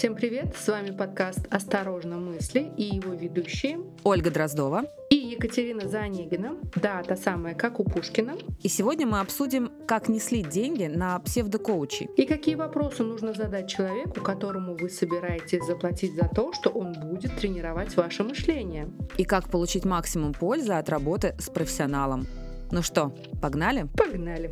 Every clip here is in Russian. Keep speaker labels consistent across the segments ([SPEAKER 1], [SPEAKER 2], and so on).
[SPEAKER 1] Всем привет! С вами подкаст «Осторожно, мысли» и его ведущие
[SPEAKER 2] Ольга Дроздова
[SPEAKER 1] и Екатерина Заонегина. Да, та самая, как у Пушкина.
[SPEAKER 2] И сегодня мы обсудим, как не слить деньги на псевдокоучи.
[SPEAKER 1] И какие вопросы нужно задать человеку, которому вы собираетесь заплатить за то, что он будет тренировать ваше мышление.
[SPEAKER 2] И как получить максимум пользы от работы с профессионалом. Ну что, погнали?
[SPEAKER 1] Погнали!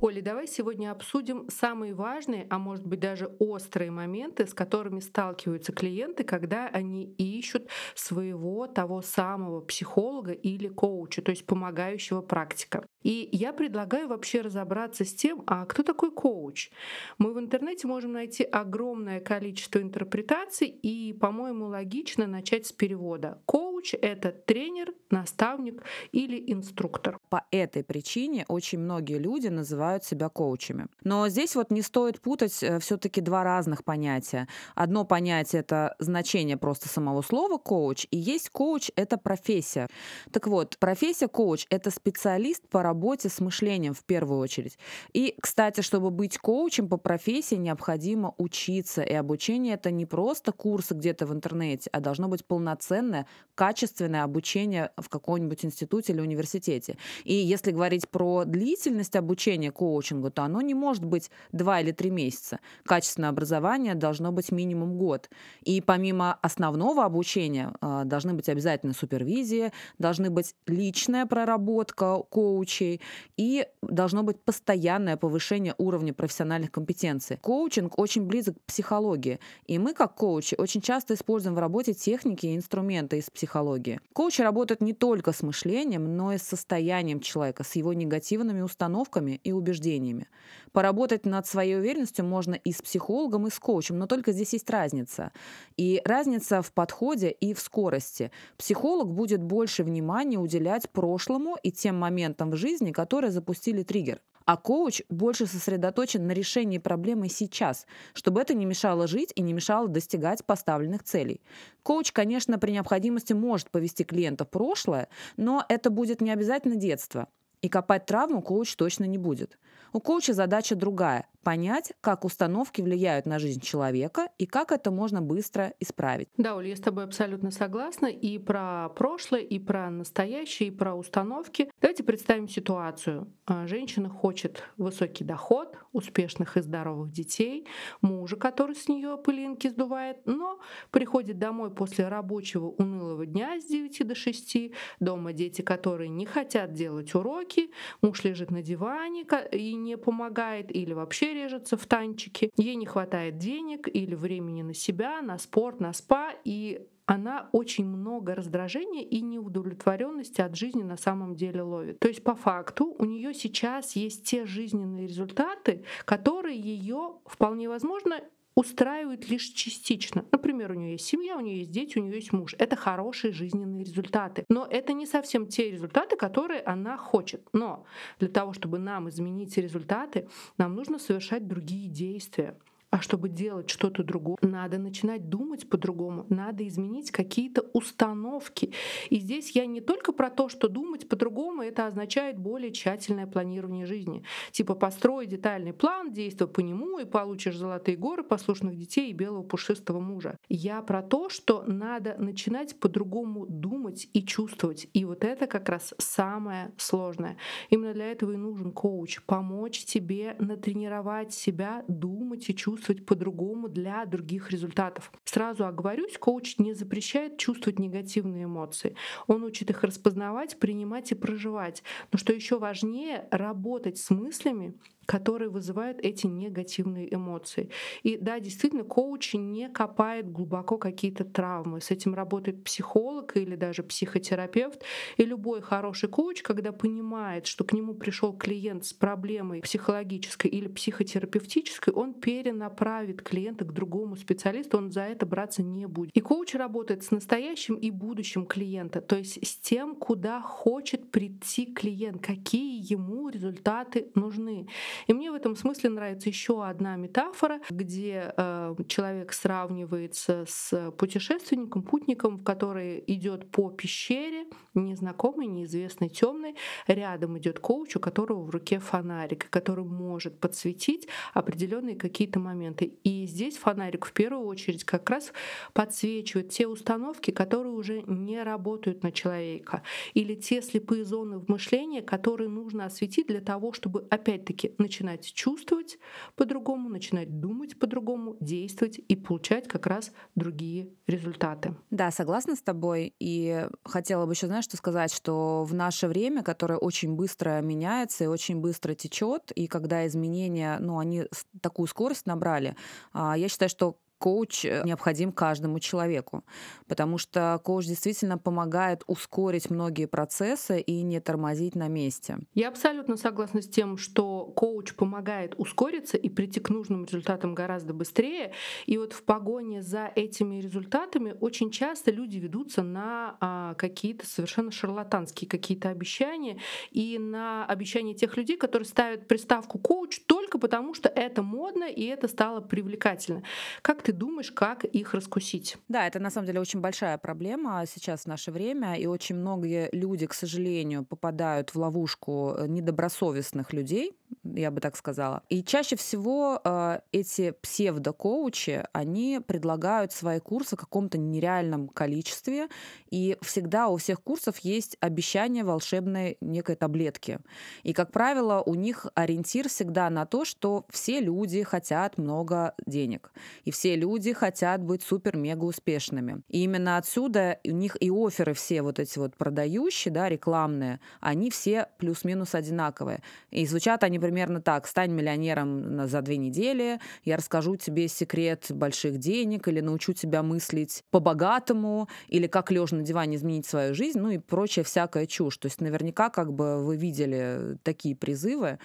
[SPEAKER 1] Оля, давай сегодня обсудим самые важные, а может быть даже острые моменты, с которыми сталкиваются клиенты, когда они ищут своего того самого психолога или коуча, то есть помогающего практика. И я предлагаю вообще разобраться с тем, а кто такой коуч? Мы в интернете можем найти огромное количество интерпретаций, и, по-моему, логично начать с перевода. Коуч — это тренер, наставник или инструктор.
[SPEAKER 2] По этой причине очень многие люди называют себя коучами. Но здесь вот не стоит путать э, все-таки два разных понятия. Одно понятие — это значение просто самого слова коуч, и есть коуч — это профессия. Так вот, профессия коуч — это специалист по работе с мышлением в первую очередь. И, кстати, чтобы быть коучем по профессии, необходимо учиться. И обучение это не просто курсы где-то в интернете, а должно быть полноценное, качественное обучение в каком-нибудь институте или университете. И если говорить про длительность обучения коучингу, то оно не может быть два или три месяца. Качественное образование должно быть минимум год. И помимо основного обучения а, должны быть обязательно супервизии, должны быть личная проработка коучей, и должно быть постоянное повышение уровня профессиональных компетенций. Коучинг очень близок к психологии, и мы, как коучи, очень часто используем в работе техники и инструменты из психологии. Коучи работают не только с мышлением, но и с состоянием человека, с его негативными установками и убеждениями. Поработать над своей уверенностью можно и с психологом, и с коучем, но только здесь есть разница. И разница в подходе и в скорости. Психолог будет больше внимания уделять прошлому и тем моментам в жизни, которые запустили триггер. А коуч больше сосредоточен на решении проблемы сейчас, чтобы это не мешало жить и не мешало достигать поставленных целей. Коуч, конечно, при необходимости может повести клиента в прошлое, но это будет не обязательно детство. И копать травму коуч точно не будет. У коуча задача другая – понять, как установки влияют на жизнь человека и как это можно быстро исправить.
[SPEAKER 1] Да, Оля, я с тобой абсолютно согласна и про прошлое, и про настоящее, и про установки. Давайте представим ситуацию. А, женщина хочет высокий доход, успешных и здоровых детей, мужа, который с нее пылинки сдувает, но приходит домой после рабочего унылого дня с 9 до 6, дома дети, которые не хотят делать уроки, муж лежит на диване и не помогает или вообще режется в танчики, ей не хватает денег или времени на себя, на спорт, на спа, и она очень много раздражения и неудовлетворенности от жизни на самом деле ловит. То есть по факту у нее сейчас есть те жизненные результаты, которые ее вполне возможно устраивают лишь частично. Например, у нее есть семья, у нее есть дети, у нее есть муж. Это хорошие жизненные результаты. Но это не совсем те результаты, которые она хочет. Но для того, чтобы нам изменить результаты, нам нужно совершать другие действия. А чтобы делать что-то другое, надо начинать думать по-другому, надо изменить какие-то установки. И здесь я не только про то, что думать по-другому, это означает более тщательное планирование жизни. Типа построй детальный план, действуй по нему, и получишь золотые горы, послушных детей и белого пушистого мужа. Я про то, что надо начинать по-другому думать и чувствовать. И вот это как раз самое сложное. Именно для этого и нужен коуч. Помочь тебе натренировать себя, думать и чувствовать чувствовать по-другому для других результатов. Сразу оговорюсь, коуч не запрещает чувствовать негативные эмоции. Он учит их распознавать, принимать и проживать. Но что еще важнее, работать с мыслями, которые вызывают эти негативные эмоции. И да, действительно, коуч не копает глубоко какие-то травмы. С этим работает психолог или даже психотерапевт. И любой хороший коуч, когда понимает, что к нему пришел клиент с проблемой психологической или психотерапевтической, он перенаправит клиента к другому специалисту, он за это браться не будет. И коуч работает с настоящим и будущим клиента, то есть с тем, куда хочет прийти клиент, какие ему результаты нужны. И мне в этом смысле нравится еще одна метафора, где э, человек сравнивается с путешественником, путником, который идет по пещере, незнакомый, неизвестный, темный. Рядом идет коуч, у которого в руке фонарик, который может подсветить определенные какие-то моменты. И здесь фонарик в первую очередь как раз подсвечивает те установки, которые уже не работают на человека, или те слепые зоны в мышлении, которые нужно осветить для того, чтобы опять-таки начинать чувствовать по-другому, начинать думать по-другому, действовать и получать как раз другие результаты.
[SPEAKER 2] Да, согласна с тобой. И хотела бы еще, знаешь, что сказать, что в наше время, которое очень быстро меняется и очень быстро течет, и когда изменения, ну, они такую скорость набрали, а, я считаю, что коуч э, необходим каждому человеку, потому что коуч действительно помогает ускорить многие процессы и не тормозить на месте.
[SPEAKER 1] Я абсолютно согласна с тем, что коуч помогает ускориться и прийти к нужным результатам гораздо быстрее. И вот в погоне за этими результатами очень часто люди ведутся на а, какие-то совершенно шарлатанские какие-то обещания и на обещания тех людей, которые ставят приставку коуч только потому, что это модно и это стало привлекательно. Как ты думаешь, как их раскусить?
[SPEAKER 2] Да, это на самом деле очень большая проблема сейчас в наше время, и очень многие люди, к сожалению, попадают в ловушку э, недобросовестных людей, я бы так сказала. И чаще всего э, эти псевдокоучи, они предлагают свои курсы в каком-то нереальном количестве, и всегда у всех курсов есть обещание волшебной некой таблетки. И, как правило, у них ориентир всегда на то, что все люди хотят много денег, и все люди хотят быть супер-мега успешными. И именно отсюда у них и оферы все вот эти вот продающие, да, рекламные, они все плюс-минус одинаковые. И звучат они примерно так. Стань миллионером за две недели, я расскажу тебе секрет больших денег или научу тебя мыслить по-богатому, или как лежа на диване изменить свою жизнь, ну и прочая всякая чушь. То есть наверняка как бы вы видели такие призывы.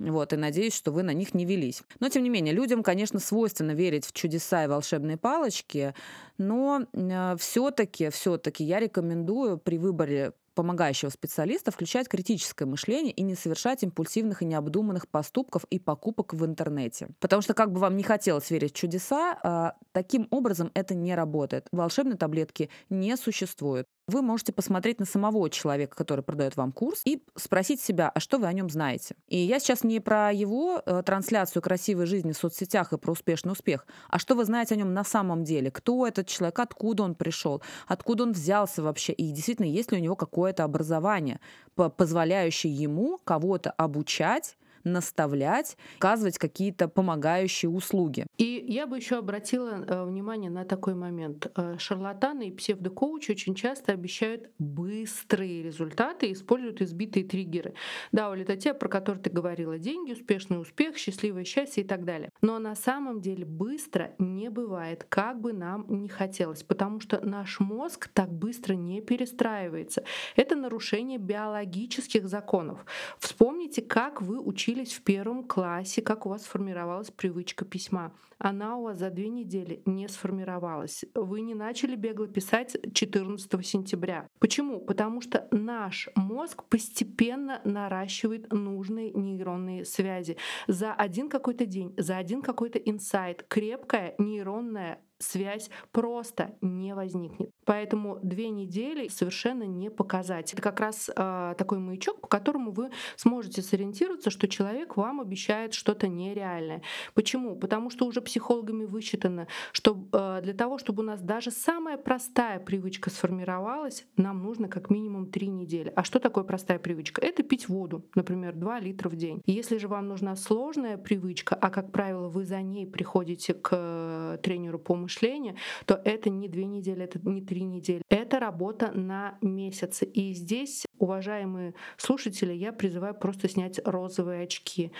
[SPEAKER 2] Вот, и надеюсь, что вы на них не велись. Но, тем не менее, людям, конечно, свойственно верить в чудеса и волшебные палочки, но э, все-таки, все-таки я рекомендую при выборе помогающего специалиста включать критическое мышление и не совершать импульсивных и необдуманных поступков и покупок в интернете. Потому что как бы вам не хотелось верить в чудеса, а, таким образом это не работает. Волшебной таблетки не существует вы можете посмотреть на самого человека, который продает вам курс, и спросить себя, а что вы о нем знаете. И я сейчас не про его э, трансляцию красивой жизни в соцсетях и про успешный успех, а что вы знаете о нем на самом деле, кто этот человек, откуда он пришел, откуда он взялся вообще, и действительно, есть ли у него какое-то образование, позволяющее ему кого-то обучать наставлять, оказывать какие-то помогающие услуги.
[SPEAKER 1] И я бы еще обратила э, внимание на такой момент. Э, шарлатаны и псевдокоучи очень часто обещают быстрые результаты и используют избитые триггеры. Да, Оля, это те, про которые ты говорила. Деньги, успешный успех, счастливое счастье и так далее. Но на самом деле быстро не бывает, как бы нам не хотелось, потому что наш мозг так быстро не перестраивается. Это нарушение биологических законов. Вспомните, как вы учились учились в первом классе, как у вас сформировалась привычка письма. Она у вас за две недели не сформировалась. Вы не начали бегло писать 14 сентября. Почему? Потому что наш мозг постепенно наращивает нужные нейронные связи. За один какой-то день, за один какой-то инсайт крепкая нейронная связь просто не возникнет. Поэтому две недели совершенно не показать. Это как раз э, такой маячок, по которому вы сможете сориентироваться, что человек вам обещает что-то нереальное. Почему? Потому что уже психологами высчитано, что э, для того, чтобы у нас даже самая простая привычка сформировалась, нам нужно как минимум три недели. А что такое простая привычка? Это пить воду, например, 2 литра в день. Если же вам нужна сложная привычка, а как правило вы за ней приходите к э, тренеру по мышлению, то это не две недели, это не три недели. Это работа на месяцы. И здесь, уважаемые слушатели, я призываю просто снять розовые очки.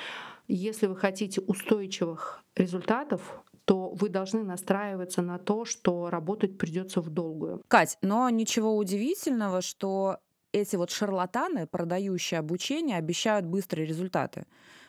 [SPEAKER 1] Если вы хотите устойчивых результатов, то вы должны настраиваться на то, что работать придется в долгую.
[SPEAKER 2] Кать, но ничего удивительного, что эти вот шарлатаны, продающие обучение, обещают быстрые результаты.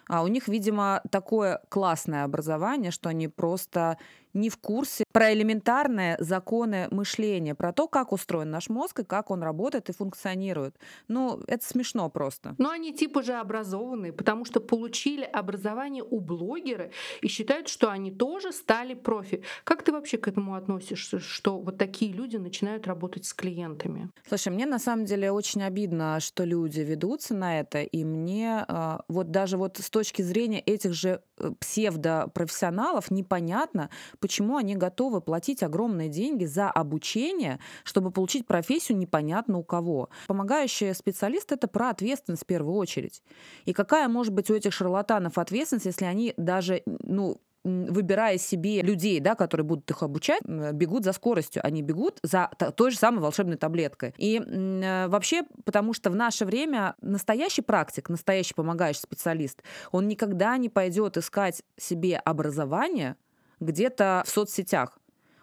[SPEAKER 2] А у них, видимо, такое классное образование, что они просто не в курсе про элементарные законы мышления, про то, как устроен наш мозг и как он работает и функционирует. Ну, это смешно просто.
[SPEAKER 1] Но они типа же образованные, потому что получили образование у блогера и считают, что они тоже стали профи. Как ты вообще к этому относишься, что вот такие люди начинают работать с клиентами?
[SPEAKER 2] Слушай, мне на самом деле очень обидно, что люди ведутся на это, и мне а, вот даже вот с точки зрения этих же э, псевдопрофессионалов непонятно, почему они готовы платить огромные деньги за обучение, чтобы получить профессию непонятно у кого. Помогающий специалист — это про ответственность в первую очередь. И какая может быть у этих шарлатанов ответственность, если они даже, ну, выбирая себе людей, да, которые будут их обучать, бегут за скоростью, они бегут за той же самой волшебной таблеткой. И э, вообще, потому что в наше время настоящий практик, настоящий помогающий специалист, он никогда не пойдет искать себе образование где-то в соцсетях.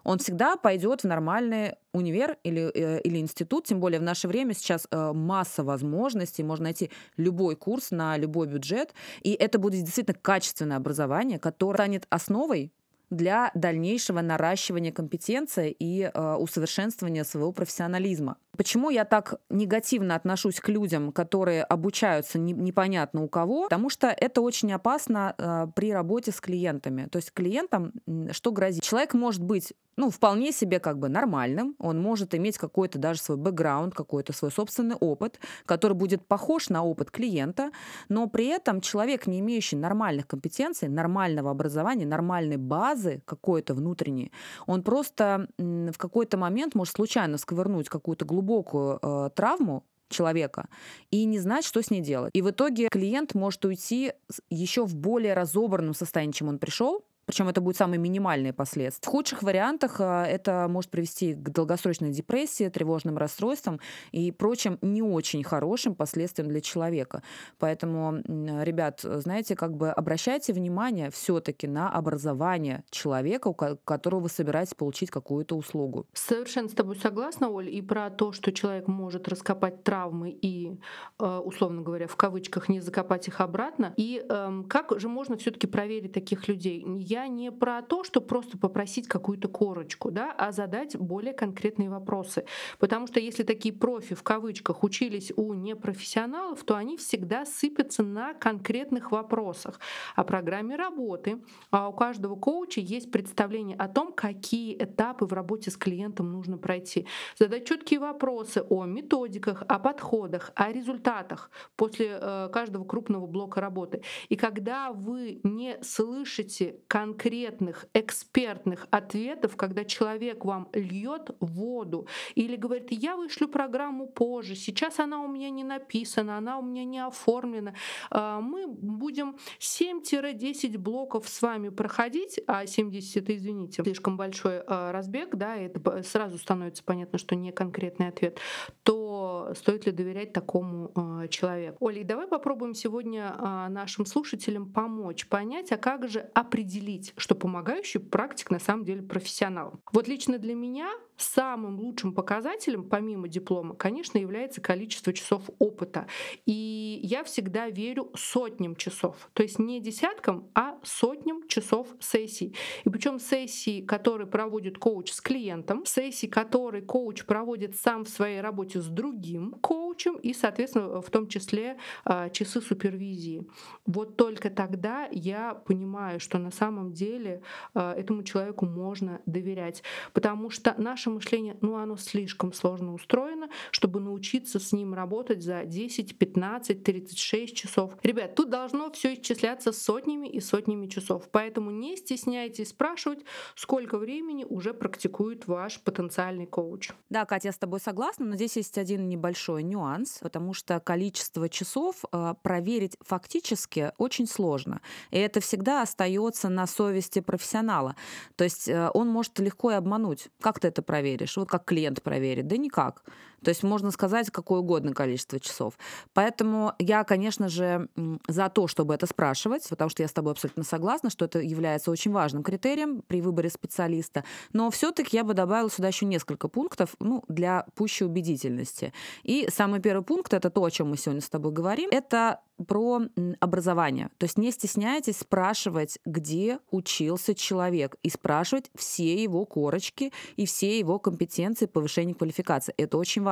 [SPEAKER 2] Он всегда пойдет в нормальный универ или, э, или институт, тем более в наше время сейчас э, масса возможностей, можно найти любой курс на любой бюджет, и это будет действительно качественное образование, которое станет основой для дальнейшего наращивания компетенции и э, усовершенствования своего профессионализма. Почему я так негативно отношусь к людям, которые обучаются не, непонятно у кого? Потому что это очень опасно э, при работе с клиентами. То есть клиентам что грозит? Человек может быть ну, вполне себе как бы нормальным, он может иметь какой-то даже свой бэкграунд, какой-то свой собственный опыт, который будет похож на опыт клиента, но при этом человек, не имеющий нормальных компетенций, нормального образования, нормальной базы какой-то внутренней, он просто в какой-то момент может случайно сковырнуть какую-то глубокую э, травму, человека и не знать, что с ней делать. И в итоге клиент может уйти еще в более разобранном состоянии, чем он пришел, причем это будут самые минимальные последствия. В худших вариантах а, это может привести к долгосрочной депрессии, тревожным расстройствам и прочим не очень хорошим последствиям для человека. Поэтому, ребят, знаете, как бы обращайте внимание все-таки на образование человека, у которого вы собираетесь получить какую-то услугу.
[SPEAKER 1] Совершенно с тобой согласна, Оль, и про то, что человек может раскопать травмы и, э, условно говоря, в кавычках не закопать их обратно. И эм, как же можно все-таки проверить таких людей? Я я не про то, что просто попросить какую-то корочку, да, а задать более конкретные вопросы. Потому что если такие профи в кавычках учились у непрофессионалов, то они всегда сыпятся на конкретных вопросах о программе работы. А у каждого коуча есть представление о том, какие этапы в работе с клиентом нужно пройти. Задать четкие вопросы о методиках, о подходах, о результатах после э, каждого крупного блока работы. И когда вы не слышите конкретно конкретных экспертных ответов, когда человек вам льет воду или говорит, я вышлю программу позже, сейчас она у меня не написана, она у меня не оформлена, а, мы будем 7-10 блоков с вами проходить, а 70 это, извините, слишком большой а, разбег, да, это сразу становится понятно, что не конкретный ответ, то стоит ли доверять такому а, человеку? Оля, давай попробуем сегодня нашим слушателям помочь понять, а как же определить что помогающий практик на самом деле профессионал. Вот лично для меня самым лучшим показателем, помимо диплома, конечно, является количество часов опыта. И я всегда верю сотням часов. То есть не десяткам, а сотням часов сессий. И причем сессии, которые проводит коуч с клиентом, сессии, которые коуч проводит сам в своей работе с другим коучем и, соответственно, в том числе а, часы супервизии. Вот только тогда я понимаю, что на самом деле а, этому человеку можно доверять. Потому что наше наше мышление, ну, оно слишком сложно устроено, чтобы научиться с ним работать за 10, 15, 36 часов. Ребят, тут должно все исчисляться сотнями и сотнями часов. Поэтому не стесняйтесь спрашивать, сколько времени уже практикует ваш потенциальный коуч.
[SPEAKER 2] Да, Катя, я с тобой согласна, но здесь есть один небольшой нюанс, потому что количество часов э, проверить фактически очень сложно. И это всегда остается на совести профессионала. То есть э, он может легко и обмануть. Как ты это проверишь? Проверишь? Вот как клиент проверит? Да никак. То есть можно сказать какое угодно количество часов. Поэтому я, конечно же, за то, чтобы это спрашивать, потому что я с тобой абсолютно согласна, что это является очень важным критерием при выборе специалиста. Но все-таки я бы добавила сюда еще несколько пунктов ну, для пущей убедительности. И самый первый пункт это то, о чем мы сегодня с тобой говорим. Это про образование. То есть не стесняйтесь спрашивать, где учился человек, и спрашивать все его корочки и все его компетенции повышения квалификации. Это очень важно,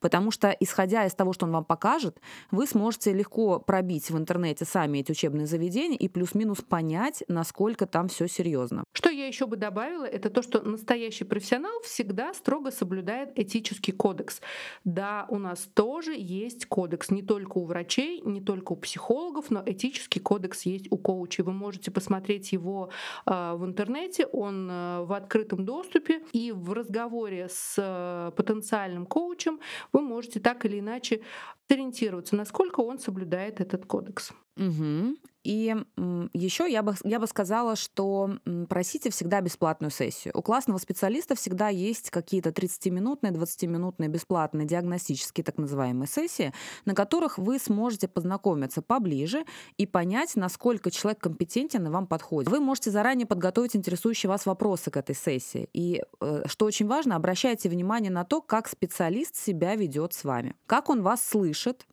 [SPEAKER 2] потому что, исходя из того, что он вам покажет, вы сможете легко пробить в интернете сами эти учебные заведения и плюс-минус понять, насколько там все серьезно.
[SPEAKER 1] Что я еще бы добавила, это то, что настоящий профессионал всегда строго соблюдает этический кодекс. Да, у нас тоже есть кодекс, не только у врачей, не только у психологов, но этический кодекс есть у коучей. Вы можете посмотреть его а, в интернете, он а, в открытом доступе, и в разговоре с а, потенциальным коучем вы можете так или иначе сориентироваться, насколько он соблюдает этот кодекс.
[SPEAKER 2] Угу. И еще я бы, я бы сказала, что просите всегда бесплатную сессию. У классного специалиста всегда есть какие-то 30-минутные, 20-минутные бесплатные диагностические так называемые сессии, на которых вы сможете познакомиться поближе и понять, насколько человек компетентен и вам подходит. Вы можете заранее подготовить интересующие вас вопросы к этой сессии. И, э, что очень важно, обращайте внимание на то, как специалист себя ведет с вами. Как он вас слышит,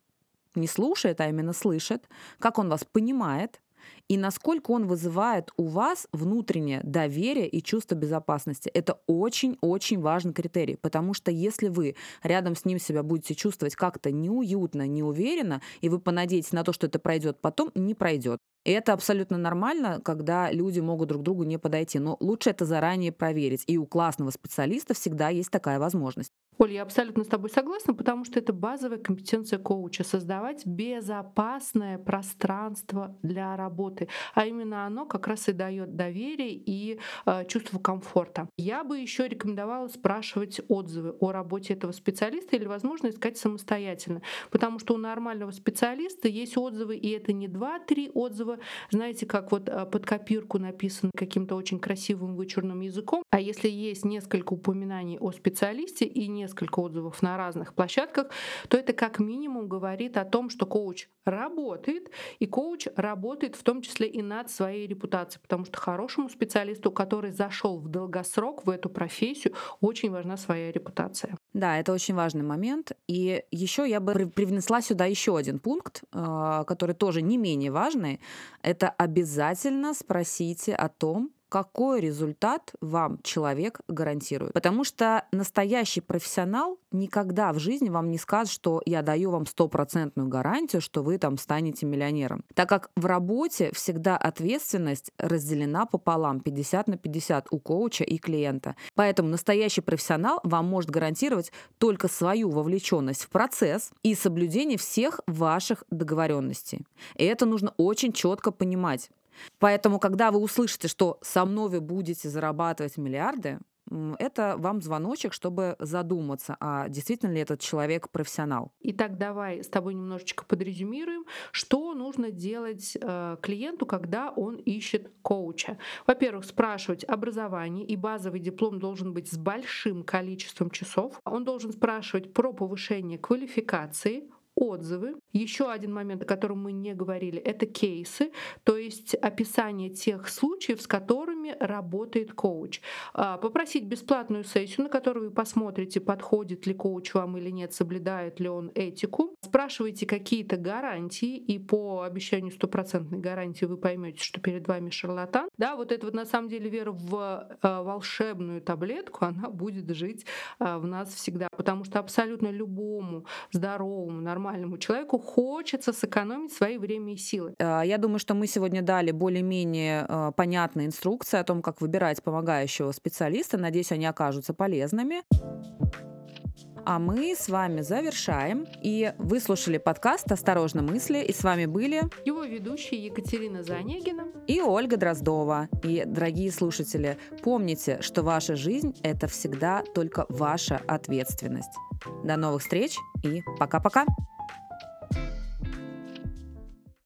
[SPEAKER 2] не слушает, а именно слышит, как он вас понимает, и насколько он вызывает у вас внутреннее доверие и чувство безопасности. Это очень-очень важный критерий, потому что если вы рядом с ним себя будете чувствовать как-то неуютно, неуверенно, и вы понадеетесь на то, что это пройдет потом, не пройдет. И это абсолютно нормально, когда люди могут друг к другу не подойти. Но лучше это заранее проверить. И у классного специалиста всегда есть такая возможность.
[SPEAKER 1] Оль, я абсолютно с тобой согласна, потому что это базовая компетенция коуча — создавать безопасное пространство для работы. А именно оно как раз и дает доверие и э, чувство комфорта. Я бы еще рекомендовала спрашивать отзывы о работе этого специалиста или, возможно, искать самостоятельно. Потому что у нормального специалиста есть отзывы, и это не 2-3 отзыва, знаете, как вот э, под копирку написано каким-то очень красивым вычурным языком. А если есть несколько упоминаний о специалисте и не несколько отзывов на разных площадках, то это как минимум говорит о том, что коуч работает, и коуч работает в том числе и над своей репутацией, потому что хорошему специалисту, который зашел в долгосрок в эту профессию, очень важна своя репутация.
[SPEAKER 2] Да, это очень важный момент. И еще я бы привнесла сюда еще один пункт, а, который тоже не менее важный. Это обязательно спросите о том, какой результат вам человек гарантирует. Потому что настоящий профессионал никогда в жизни вам не скажет, что я даю вам стопроцентную гарантию, что вы там станете миллионером. Так как в работе всегда ответственность разделена пополам, 50 на 50 у коуча и клиента. Поэтому настоящий профессионал вам может гарантировать только свою вовлеченность в процесс и соблюдение всех ваших договоренностей. И это нужно очень четко понимать. Поэтому, когда вы услышите, что со мной вы будете зарабатывать миллиарды, это вам звоночек, чтобы задуматься, а действительно ли этот человек профессионал.
[SPEAKER 1] Итак, давай с тобой немножечко подрезюмируем, что нужно делать э, клиенту, когда он ищет коуча. Во-первых, спрашивать образование, и базовый диплом должен быть с большим количеством часов. Он должен спрашивать про повышение квалификации, отзывы. Еще один момент, о котором мы не говорили, это кейсы, то есть описание тех случаев, с которыми работает коуч. А, попросить бесплатную сессию, на которую вы посмотрите, подходит ли коуч вам или нет, соблюдает ли он этику. Спрашивайте какие-то гарантии, и по обещанию стопроцентной гарантии вы поймете, что перед вами шарлатан. Да, вот это вот на самом деле вера в а, волшебную таблетку, она будет жить а, в нас всегда, потому что абсолютно любому здоровому, нормальному нормальному человеку хочется сэкономить свои время и силы.
[SPEAKER 2] А, я думаю, что мы сегодня дали более-менее а, понятные инструкции о том, как выбирать помогающего специалиста. Надеюсь, они окажутся полезными. А мы с вами завершаем. И вы слушали подкаст «Осторожно мысли». И с вами были
[SPEAKER 1] его ведущие Екатерина Занегина
[SPEAKER 2] и Ольга Дроздова. И, дорогие слушатели, помните, что ваша жизнь – это всегда только ваша ответственность. До новых встреч и пока-пока!